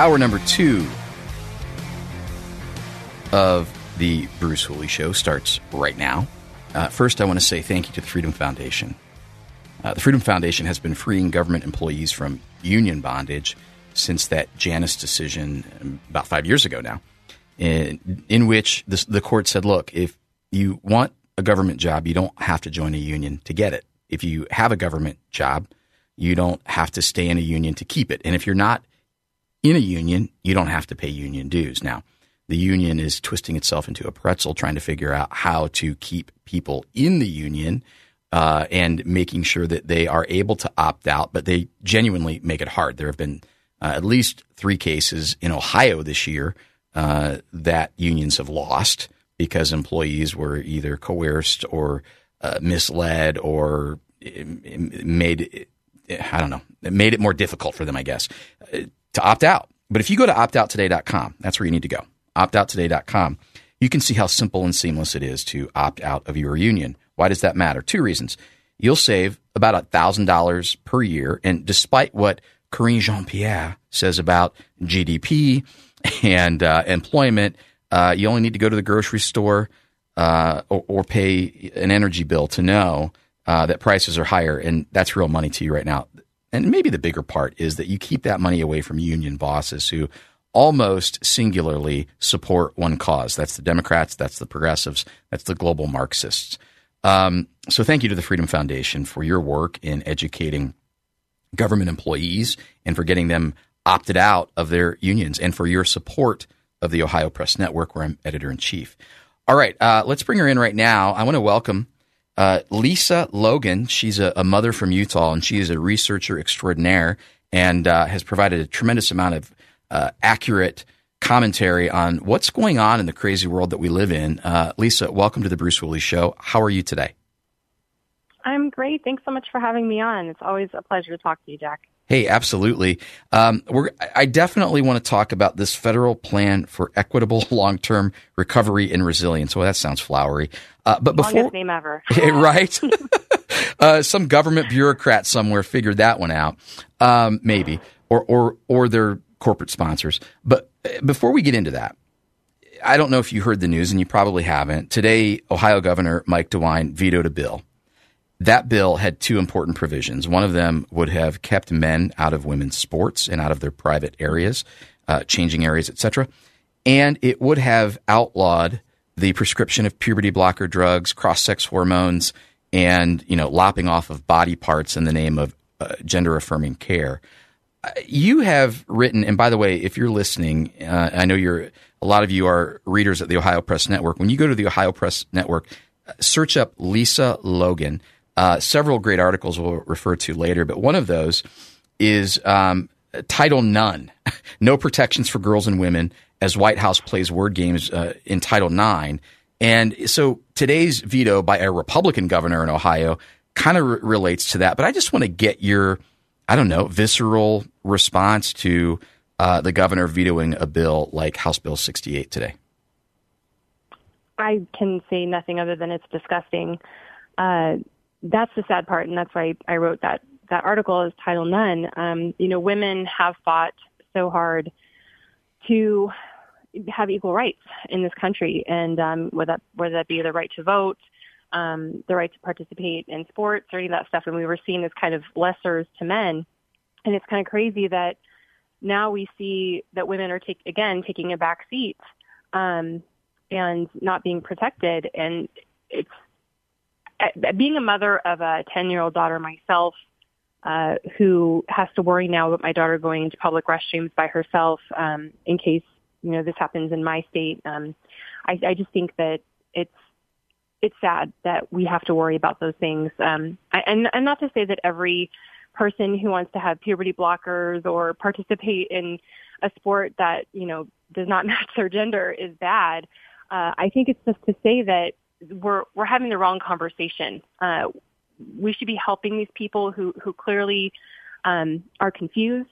Hour number two of the Bruce Hooley Show starts right now. Uh, first, I want to say thank you to the Freedom Foundation. Uh, the Freedom Foundation has been freeing government employees from union bondage since that Janus decision um, about five years ago now, in, in which the court said, look, if you want a government job, you don't have to join a union to get it. If you have a government job, you don't have to stay in a union to keep it. And if you're not in a union, you don't have to pay union dues. Now, the union is twisting itself into a pretzel trying to figure out how to keep people in the union uh, and making sure that they are able to opt out, but they genuinely make it hard. There have been uh, at least three cases in Ohio this year uh, that unions have lost because employees were either coerced or uh, misled or made I don't know made it more difficult for them, I guess, uh, to opt out. But if you go to optouttoday.com, that's where you need to go. Optouttoday.com. You can see how simple and seamless it is to opt out of your union. Why does that matter? Two reasons. You'll save about $1,000 per year. And despite what Karine Jean Pierre says about GDP and uh, employment, uh, you only need to go to the grocery store uh, or, or, pay an energy bill to know uh, that prices are higher. And that's real money to you right now. And maybe the bigger part is that you keep that money away from union bosses who almost singularly support one cause. That's the Democrats, that's the progressives, that's the global Marxists. Um, so thank you to the Freedom Foundation for your work in educating government employees and for getting them opted out of their unions and for your support of the Ohio Press Network, where I'm editor in chief. All right, uh, let's bring her in right now. I want to welcome uh, Lisa Logan. She's a, a, mother from Utah, and she is a researcher extraordinaire and uh, has provided a tremendous amount of uh, accurate commentary on what's going on in the crazy world that we live in. Uh, Lisa, welcome to the Bruce Hooley Show. How are you today? I'm great. Thanks so much for having me on. It's always a pleasure to talk to you, Jack. Hey, absolutely. Um, we're I definitely want to talk about this federal plan for equitable long-term recovery and resilience. Well, that sounds flowery. Uh, but before Longest name ever, right? uh, some government bureaucrat somewhere figured that one out, um, maybe, or or or they're corporate sponsors. But uh, before we get into that, I don't know if you heard the news, and you probably haven't. Today, Ohio Governor Mike DeWine vetoed a bill. That bill had two important provisions. One of them would have kept men out of women's sports and out of their private areas, uh, changing areas, etc. And it would have outlawed the prescription of puberty blocker drugs, cross-sex hormones, and you know lopping off of body parts in the name of uh, gender-affirming care you have written, and by the way, if you're listening, uh, I know you're a lot of you are readers at the Ohio Press Network. When you go to the Ohio Press Network, uh, search up Lisa Logan. Uh, several great articles we'll refer to later, but one of those is um, Title None: No Protections for Girls and Women as White House plays word games uh, in Title Nine. And so today's veto by a Republican governor in Ohio kind of re- relates to that. But I just want to get your I don't know, visceral response to uh, the governor vetoing a bill like House Bill 68 today? I can say nothing other than it's disgusting. Uh, that's the sad part, and that's why I wrote that that article is Title None. Um, you know, women have fought so hard to have equal rights in this country, and um, whether that whether that be the right to vote, um, the right to participate in sports or any of that stuff. And we were seen as kind of lessers to men. And it's kind of crazy that now we see that women are take, again taking a back seat um, and not being protected. And it's being a mother of a 10 year old daughter myself. uh, who has to worry now about my daughter going into public restrooms by herself um, in case you know this happens in my state. Um, I, I just think that it's it's sad that we have to worry about those things. Um, and, and not to say that every person who wants to have puberty blockers or participate in a sport that you know does not match their gender is bad. Uh, I think it's just to say that we're we're having the wrong conversation. Uh, we should be helping these people who who clearly um, are confused.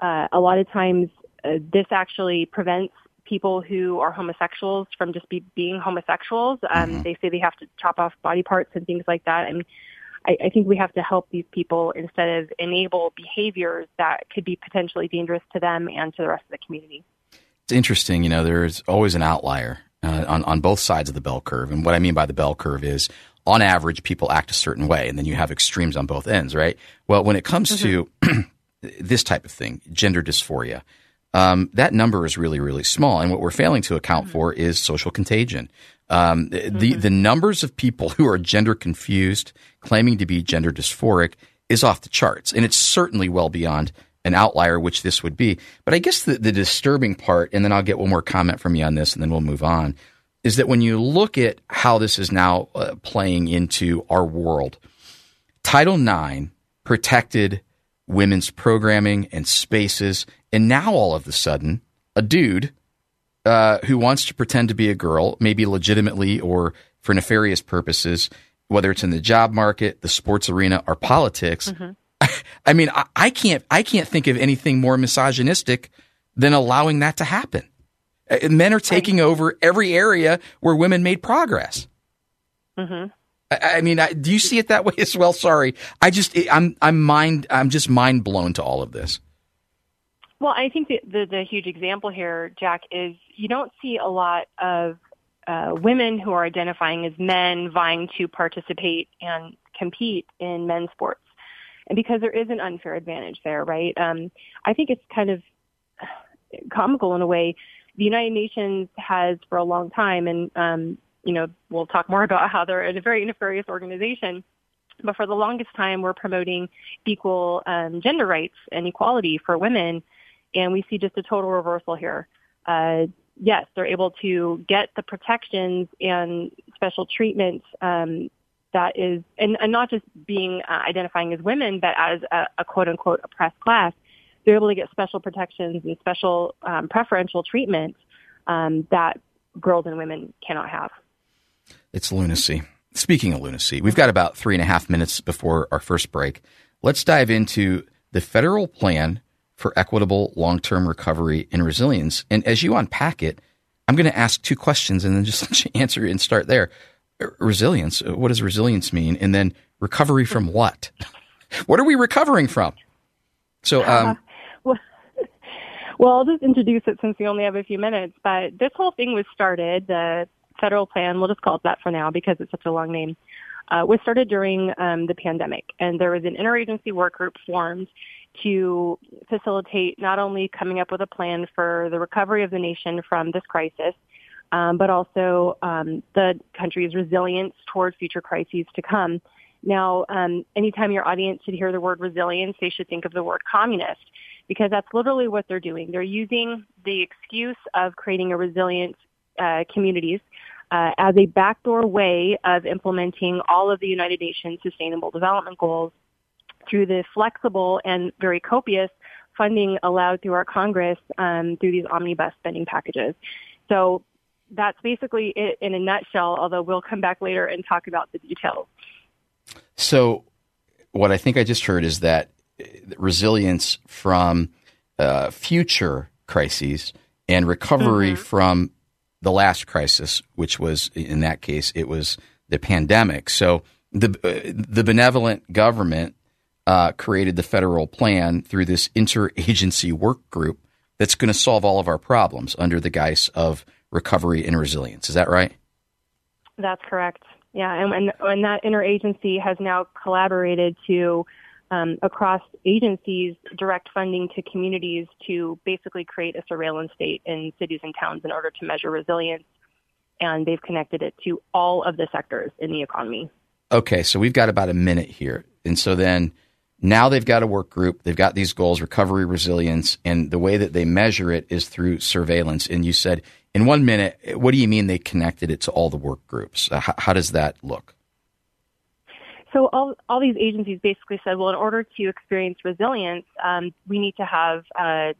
Uh, a lot of times, uh, this actually prevents people who are homosexuals from just be, being homosexuals. Um, mm-hmm. They say they have to chop off body parts and things like that. And I, I think we have to help these people instead of enable behaviors that could be potentially dangerous to them and to the rest of the community. It's interesting. You know, there's always an outlier uh, on, on both sides of the bell curve. And what I mean by the bell curve is on average, people act a certain way, and then you have extremes on both ends, right? Well, when it comes mm-hmm. to this type of thing, gender dysphoria, um, that number is really, really small. And what we're failing to account mm-hmm. for is social contagion. Um, mm-hmm. the, the numbers of people who are gender confused, claiming to be gender dysphoric, is off the charts. And it's certainly well beyond an outlier, which this would be. But I guess the, the disturbing part, and then I'll get one more comment from you on this, and then we'll move on, is that when you look at how this is now uh, playing into our world, Title IX protected women's programming and spaces, and now all of a sudden, a dude uh, who wants to pretend to be a girl, maybe legitimately or for nefarious purposes, whether it's in the job market, the sports arena, or politics. Mm-hmm. I mean, I, I can't I can't think of anything more misogynistic than allowing that to happen. Uh, men are taking over every area where women made progress. Mm-hmm. I, I, mean, I, do you see it that way as well? Sorry, I just I'm I'm mind I'm just mind blown to all of this. Well, I think the, the, the huge example here, Jack, is you don't see a lot of uh, women who are identifying as men vying to participate and compete in men's sports. And because there is an unfair advantage there, right? Um, I think it's kind of comical in a way. The United Nations has for a long time, and um, you know, we'll talk more about how they're a very nefarious organization. But for the longest time, we're promoting equal um, gender rights and equality for women and we see just a total reversal here. Uh, yes, they're able to get the protections and special treatments um, that is, and, and, not just being uh, identifying as women, but as a, a, quote unquote oppressed class. They're able to get special protections and special um, preferential treatment um, that girls and women cannot have. It's lunacy. Speaking of lunacy, we've got about three and a half minutes before our first break. Let's dive into the federal plan for equitable long term recovery and resilience. And as you unpack it, I'm going to ask two questions and then just let you answer and start there. Resilience, what does resilience mean? And then recovery from what? what are we recovering from? So, um, uh, well, well, I'll just introduce it since we only have a few minutes. But this whole thing was started, the federal plan, we'll just call it that for now because it's such a long name, uh, was started during um, the pandemic. And there was an interagency work group formed to facilitate not only coming up with a plan for the recovery of the nation from this crisis, um, but also um, the country's resilience towards future crises to come. Now, um, anytime your audience should hear the word resilience, they should think of the word communist because that's literally what they're doing. They're using the excuse of creating a resilient uh, communities uh, as a backdoor way of implementing all of the United Nations Sustainable Development Goals through the flexible and very copious funding allowed through our Congress um, through these omnibus spending packages. So that's basically it in a nutshell, although we'll come back later and talk about the details. So, what I think I just heard is that resilience from uh, future crises and recovery mm-hmm. from the last crisis, which was in that case, it was the pandemic. So, the, uh, the benevolent government uh, created the federal plan through this interagency work group that's going to solve all of our problems under the guise of recovery and resilience. Is that right? That's correct. Yeah, and, and, and that interagency has now collaborated to um, across agencies direct funding to communities to basically create a surveillance state in cities and towns in order to measure resilience. And they've connected it to all of the sectors in the economy. Okay, so we've got about a minute here. And so then Now they've got a work group. They've got these goals, recovery, resilience, and the way that they measure it is through surveillance. And you said in one minute, what do you mean they connected it to all the work groups? Uh, how, how, does that look? So all all these agencies basically said, well, in order to experience resilience, um, we need to have uh,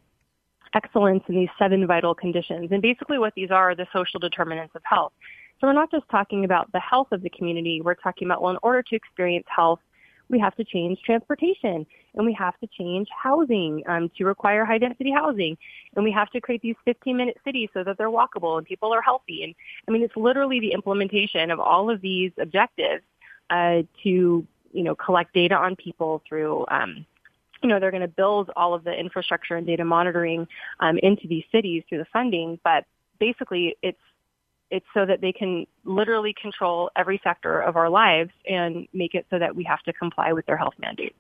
excellence in these seven vital conditions. And basically, what these are are the social determinants of health. So we're not just talking about the health of the community. We're talking about, well, in order to experience health, we have to change transportation and we have to change housing um, to require high density housing. And we have to create these 15 minute cities so that they're walkable and people are healthy. And i mean it's literally the implementation of all of these objectives uh, to you know collect data on people through um, you know they're going to build all of the infrastructure and data monitoring um, into these cities through the funding. But basically it's it's so that they can literally control every sector of our lives and make it so that we have to comply with their health mandates.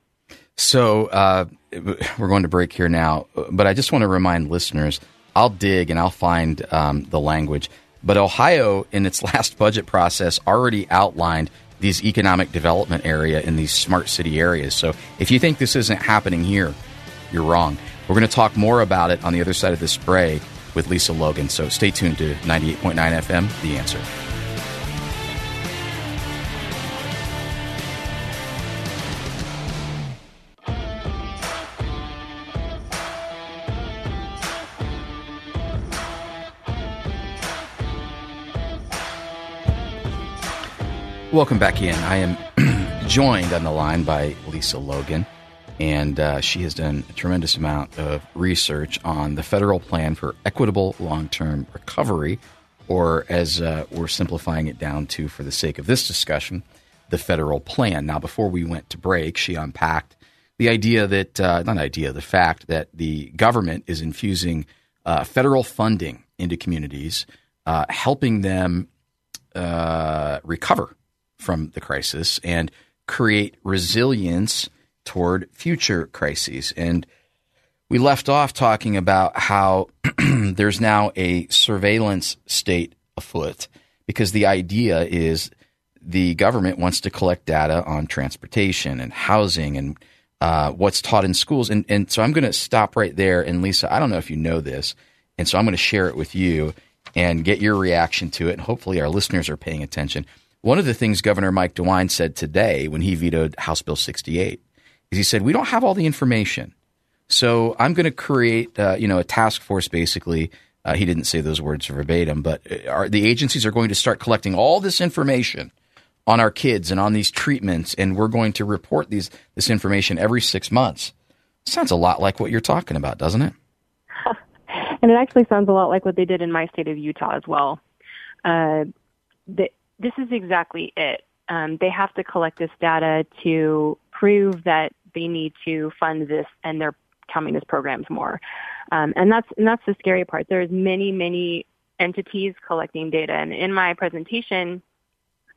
So uh, we're going to break here now, but I just want to remind listeners I'll dig and I'll find um, the language. But Ohio, in its last budget process, already outlined these economic development area in these smart city areas. So if you think this isn't happening here, you're wrong. We're going to talk more about it on the other side of this break with Lisa Logan. So stay tuned to 98.9 FM, The Answer. Welcome back in. I am joined on the line by Lisa Logan and uh, she has done a tremendous amount of research on the federal plan for equitable long term recovery, or as uh, we're simplifying it down to for the sake of this discussion, the federal plan. Now, before we went to break, she unpacked the idea that, uh, not idea, the fact that the government is infusing uh, federal funding into communities, uh, helping them uh, recover from the crisis and create resilience toward future crises. And we left off talking about how there's now a surveillance state afoot because the idea is the government wants to collect data on transportation and housing and uh, what's taught in schools. And, and so I'm going to stop right there. And Lisa, I don't know if you know this. And so I'm going to share it with you and get your reaction to it. And hopefully our listeners are paying attention. One of the things Governor Mike DeWine said today when he vetoed House Bill 68 is he said we don't have all the information, so I'm going to create uh, you know a task force basically. Uh, he didn't say those words verbatim, but uh, our, the agencies are going to start collecting all this information on our kids and on these treatments, and we're going to report these this information every six months. Sounds a lot like what you're talking about, doesn't it? and it actually sounds a lot like what they did in my state of Utah as well. Uh, the, this is exactly it. Um, they have to collect this data to prove that they need to fund this and their communist programs more. Um, and that's and that's the scary part. There's many many entities collecting data, and in my presentation,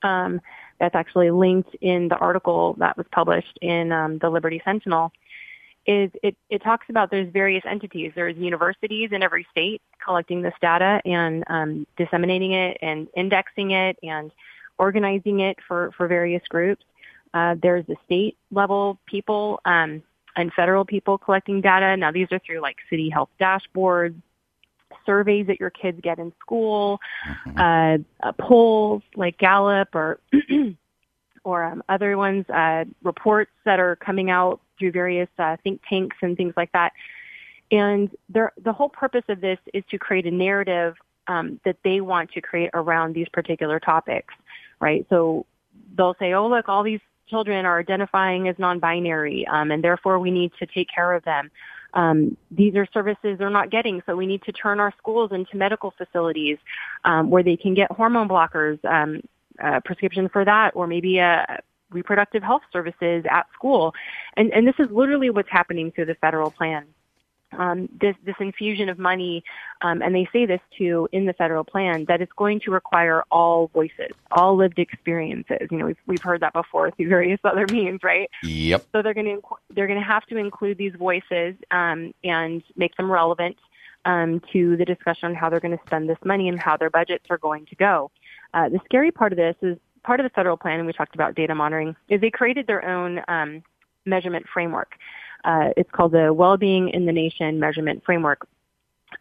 um, that's actually linked in the article that was published in um, the Liberty Sentinel. Is it, it talks about there's various entities. There's universities in every state collecting this data and um, disseminating it and indexing it and organizing it for, for various groups. Uh, there's the state level people um, and federal people collecting data. Now these are through like city health dashboards, surveys that your kids get in school, mm-hmm. uh, uh, polls like Gallup or or um, other ones, uh, reports that are coming out through various uh, think tanks and things like that. And the whole purpose of this is to create a narrative um, that they want to create around these particular topics, right? So they'll say, "Oh, look, all these children are identifying as non-binary, um, and therefore we need to take care of them. Um, these are services they're not getting, so we need to turn our schools into medical facilities um, where they can get hormone blockers, um, uh, prescription for that, or maybe a reproductive health services at school. And, and this is literally what's happening through the federal plan um, this, this infusion of money, um, and they say this too in the federal plan, that it's going to require all voices, all lived experiences. You know, we've, we've heard that before through various other means, right? Yep. So they're going to they're going to have to include these voices um, and make them relevant um, to the discussion on how they're going to spend this money and how their budgets are going to go. Uh, the scary part of this is part of the federal plan, and we talked about data monitoring, is they created their own um, measurement framework. Uh, it's called the Wellbeing in the Nation Measurement Framework.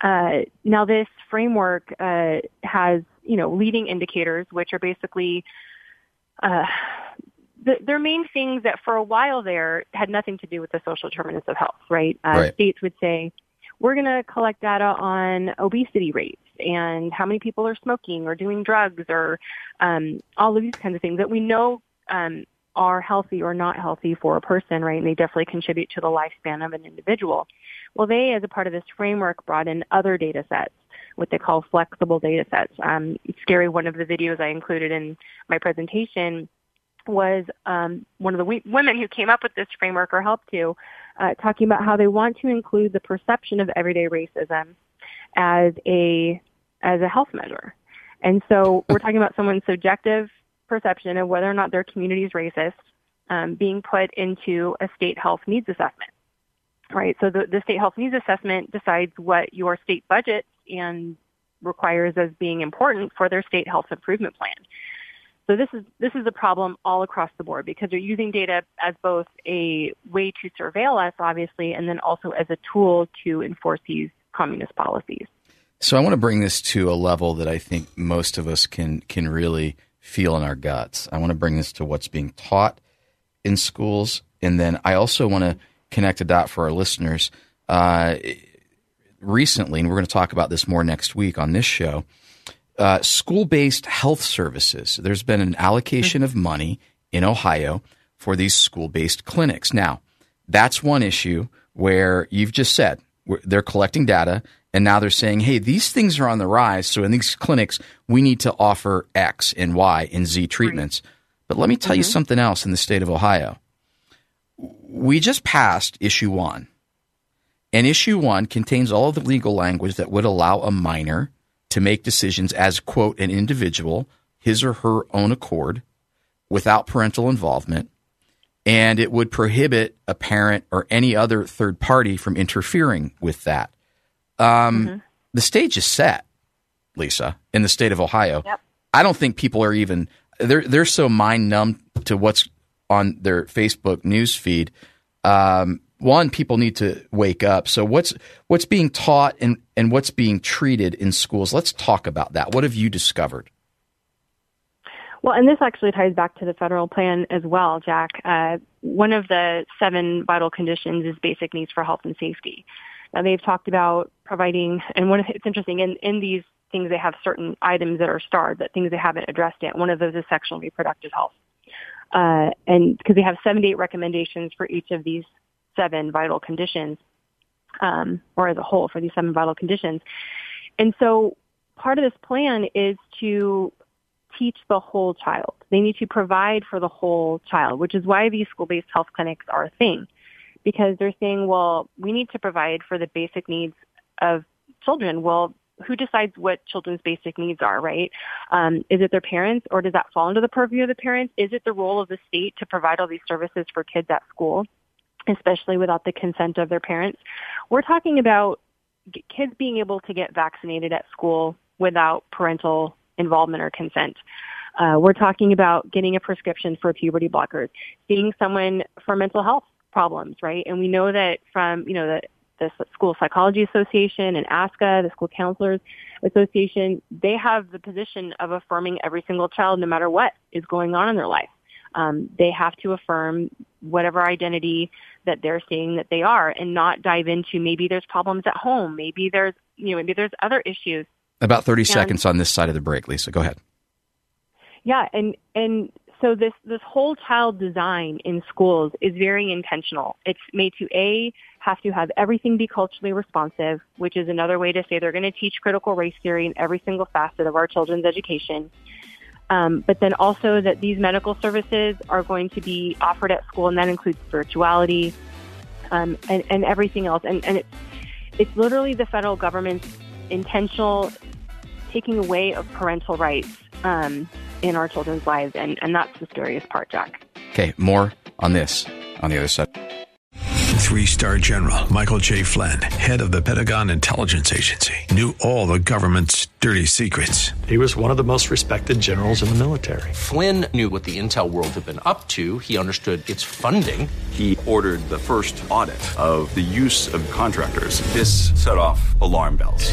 Uh, now, this framework uh, has, you know, leading indicators, which are basically uh, the, their main things that for a while there had nothing to do with the social determinants of health, right? Uh, right. States would say, we're going to collect data on obesity rates and how many people are smoking or doing drugs or um, all of these kinds of things that we know um, are healthy or not healthy for a person, right? And they definitely contribute to the lifespan of an individual. Well, they, as a part of this framework, brought in other data sets, what they call flexible data sets. Um, scary. One of the videos I included in my presentation was um, one of the we- women who came up with this framework or helped to, uh, talking about how they want to include the perception of everyday racism as a as a health measure. And so we're talking about someone's subjective perception of whether or not their community is racist um, being put into a state health needs assessment. Right. So the, the state health needs assessment decides what your state budget and requires as being important for their state health improvement plan. So this is this is a problem all across the board because they're using data as both a way to surveil us, obviously, and then also as a tool to enforce these communist policies. So I want to bring this to a level that I think most of us can can really feel in our guts. I want to bring this to what's being taught in schools, and then I also want to connect a dot for our listeners. Uh, recently, and we're going to talk about this more next week on this show uh, school based health services. There's been an allocation of money in Ohio for these school based clinics. Now, that's one issue where you've just said they're collecting data and now they're saying, hey, these things are on the rise. So in these clinics, we need to offer X and Y and Z treatments. Right. But let me tell mm-hmm. you something else in the state of Ohio. We just passed issue one. And issue one contains all of the legal language that would allow a minor to make decisions as, quote, an individual, his or her own accord, without parental involvement. And it would prohibit a parent or any other third party from interfering with that. Um, mm-hmm. The stage is set, Lisa, in the state of Ohio. Yep. I don't think people are even they're they're so mind numb to what's on their Facebook news feed um, one, people need to wake up. So what's what's being taught and, and what's being treated in schools? Let's talk about that. What have you discovered? Well, and this actually ties back to the federal plan as well, Jack. Uh, one of the seven vital conditions is basic needs for health and safety. Now they've talked about providing, and one of, it's interesting in, in these things they have certain items that are starred, that things they haven't addressed yet. One of those is sexual and reproductive health. Uh, and because they have 78 recommendations for each of these seven vital conditions, um, or as a whole for these seven vital conditions. And so part of this plan is to teach the whole child. They need to provide for the whole child, which is why these school-based health clinics are a thing. Because they're saying, well, we need to provide for the basic needs of children. Well, who decides what children's basic needs are, right? Um, is it their parents or does that fall under the purview of the parents? Is it the role of the state to provide all these services for kids at school? especially without the consent of their parents. We're talking about kids being able to get vaccinated at school without parental involvement or consent. Uh, we're talking about getting a prescription for puberty blockers, seeing someone for mental health problems, right? And we know that from, you know, the, the School Psychology Association and ASCA, the School Counselors Association, they have the position of affirming every single child, no matter what is going on in their life. Um, they have to affirm whatever identity that they're seeing that they are and not dive into maybe there's problems at home, maybe there's, you know, maybe there's other issues. About 30 and, seconds on this side of the break, Lisa. Go ahead. Yeah, and and so this this whole child design in schools is very intentional. It's made to a have to have everything be culturally responsive, which is another way to say they're going to teach critical race theory in every single facet of our children's education. Um, but then also that these medical services are going to be offered at school, and that includes spirituality um, and, and everything else. And, and it's, it's literally the federal government's intentional taking away of parental rights um, in our children's lives, and, and that's the scariest part, Jack. Okay, more on this on the other side. three star general Michael J. Flynn, head of the Pentagon Intelligence Agency, knew all the government's dirty secrets. He was one of the most respected generals in the military. Flynn knew what the intel world had been up to, he understood its funding. He ordered the first audit of the use of contractors. This set off alarm bells.